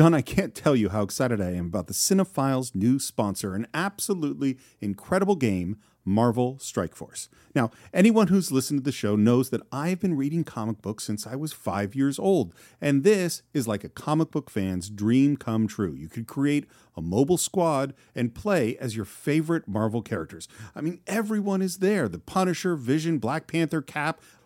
John, I can't tell you how excited I am about the Cine-Files' new sponsor, an absolutely incredible game, Marvel Strike Force. Now, anyone who's listened to the show knows that I've been reading comic books since I was five years old, and this is like a comic book fan's dream come true. You could create a mobile squad and play as your favorite Marvel characters. I mean, everyone is there the Punisher, Vision, Black Panther, Cap,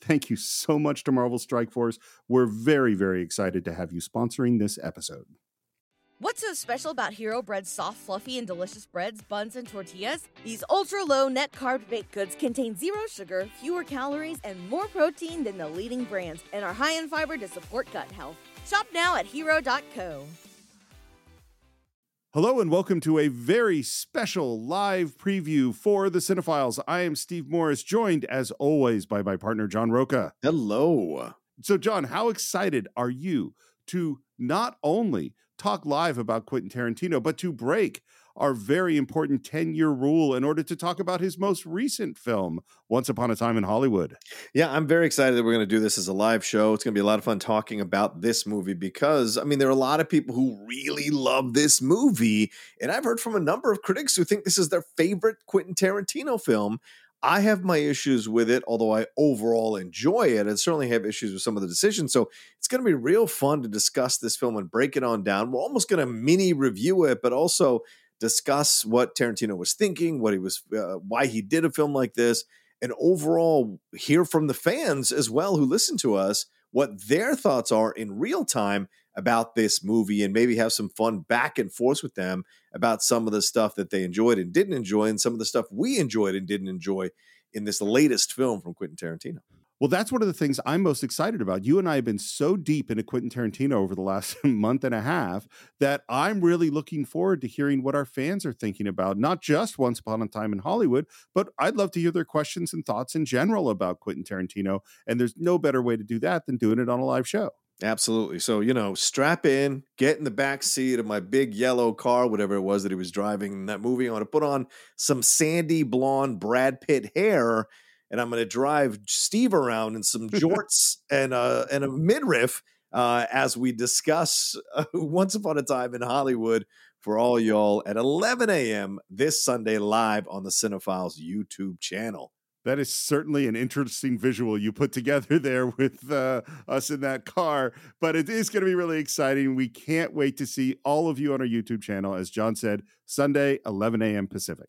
thank you so much to Marvel Strike Force. We're very, very excited to have you sponsoring this episode. What's so special about Hero Bread's soft, fluffy, and delicious breads, buns, and tortillas? These ultra low net carb baked goods contain zero sugar, fewer calories, and more protein than the leading brands, and are high in fiber to support gut health. Shop now at hero.co. Hello and welcome to a very special live preview for the Cine-Files. I am Steve Morris, joined as always by my partner John Rocha. Hello. So, John, how excited are you to not only talk live about Quentin Tarantino, but to break our very important 10 year rule in order to talk about his most recent film, Once Upon a Time in Hollywood. Yeah, I'm very excited that we're going to do this as a live show. It's going to be a lot of fun talking about this movie because, I mean, there are a lot of people who really love this movie. And I've heard from a number of critics who think this is their favorite Quentin Tarantino film. I have my issues with it, although I overall enjoy it. I certainly have issues with some of the decisions. So it's going to be real fun to discuss this film and break it on down. We're almost going to mini review it, but also discuss what Tarantino was thinking, what he was, uh, why he did a film like this, and overall hear from the fans as well who listen to us what their thoughts are in real time about this movie and maybe have some fun back and forth with them about some of the stuff that they enjoyed and didn't enjoy and some of the stuff we enjoyed and didn't enjoy in this latest film from Quentin Tarantino. Well, that's one of the things I'm most excited about. You and I have been so deep into Quentin Tarantino over the last month and a half that I'm really looking forward to hearing what our fans are thinking about, not just Once Upon a Time in Hollywood, but I'd love to hear their questions and thoughts in general about Quentin Tarantino. And there's no better way to do that than doing it on a live show. Absolutely. So, you know, strap in, get in the back seat of my big yellow car, whatever it was that he was driving in that movie. I want to put on some sandy blonde Brad Pitt hair and I'm going to drive Steve around in some jorts and a and a midriff uh, as we discuss uh, Once Upon a Time in Hollywood for all y'all at 11 a.m. this Sunday live on the Cine-Files YouTube channel. That is certainly an interesting visual you put together there with uh, us in that car, but it is going to be really exciting. We can't wait to see all of you on our YouTube channel. As John said, Sunday, 11 a.m. Pacific.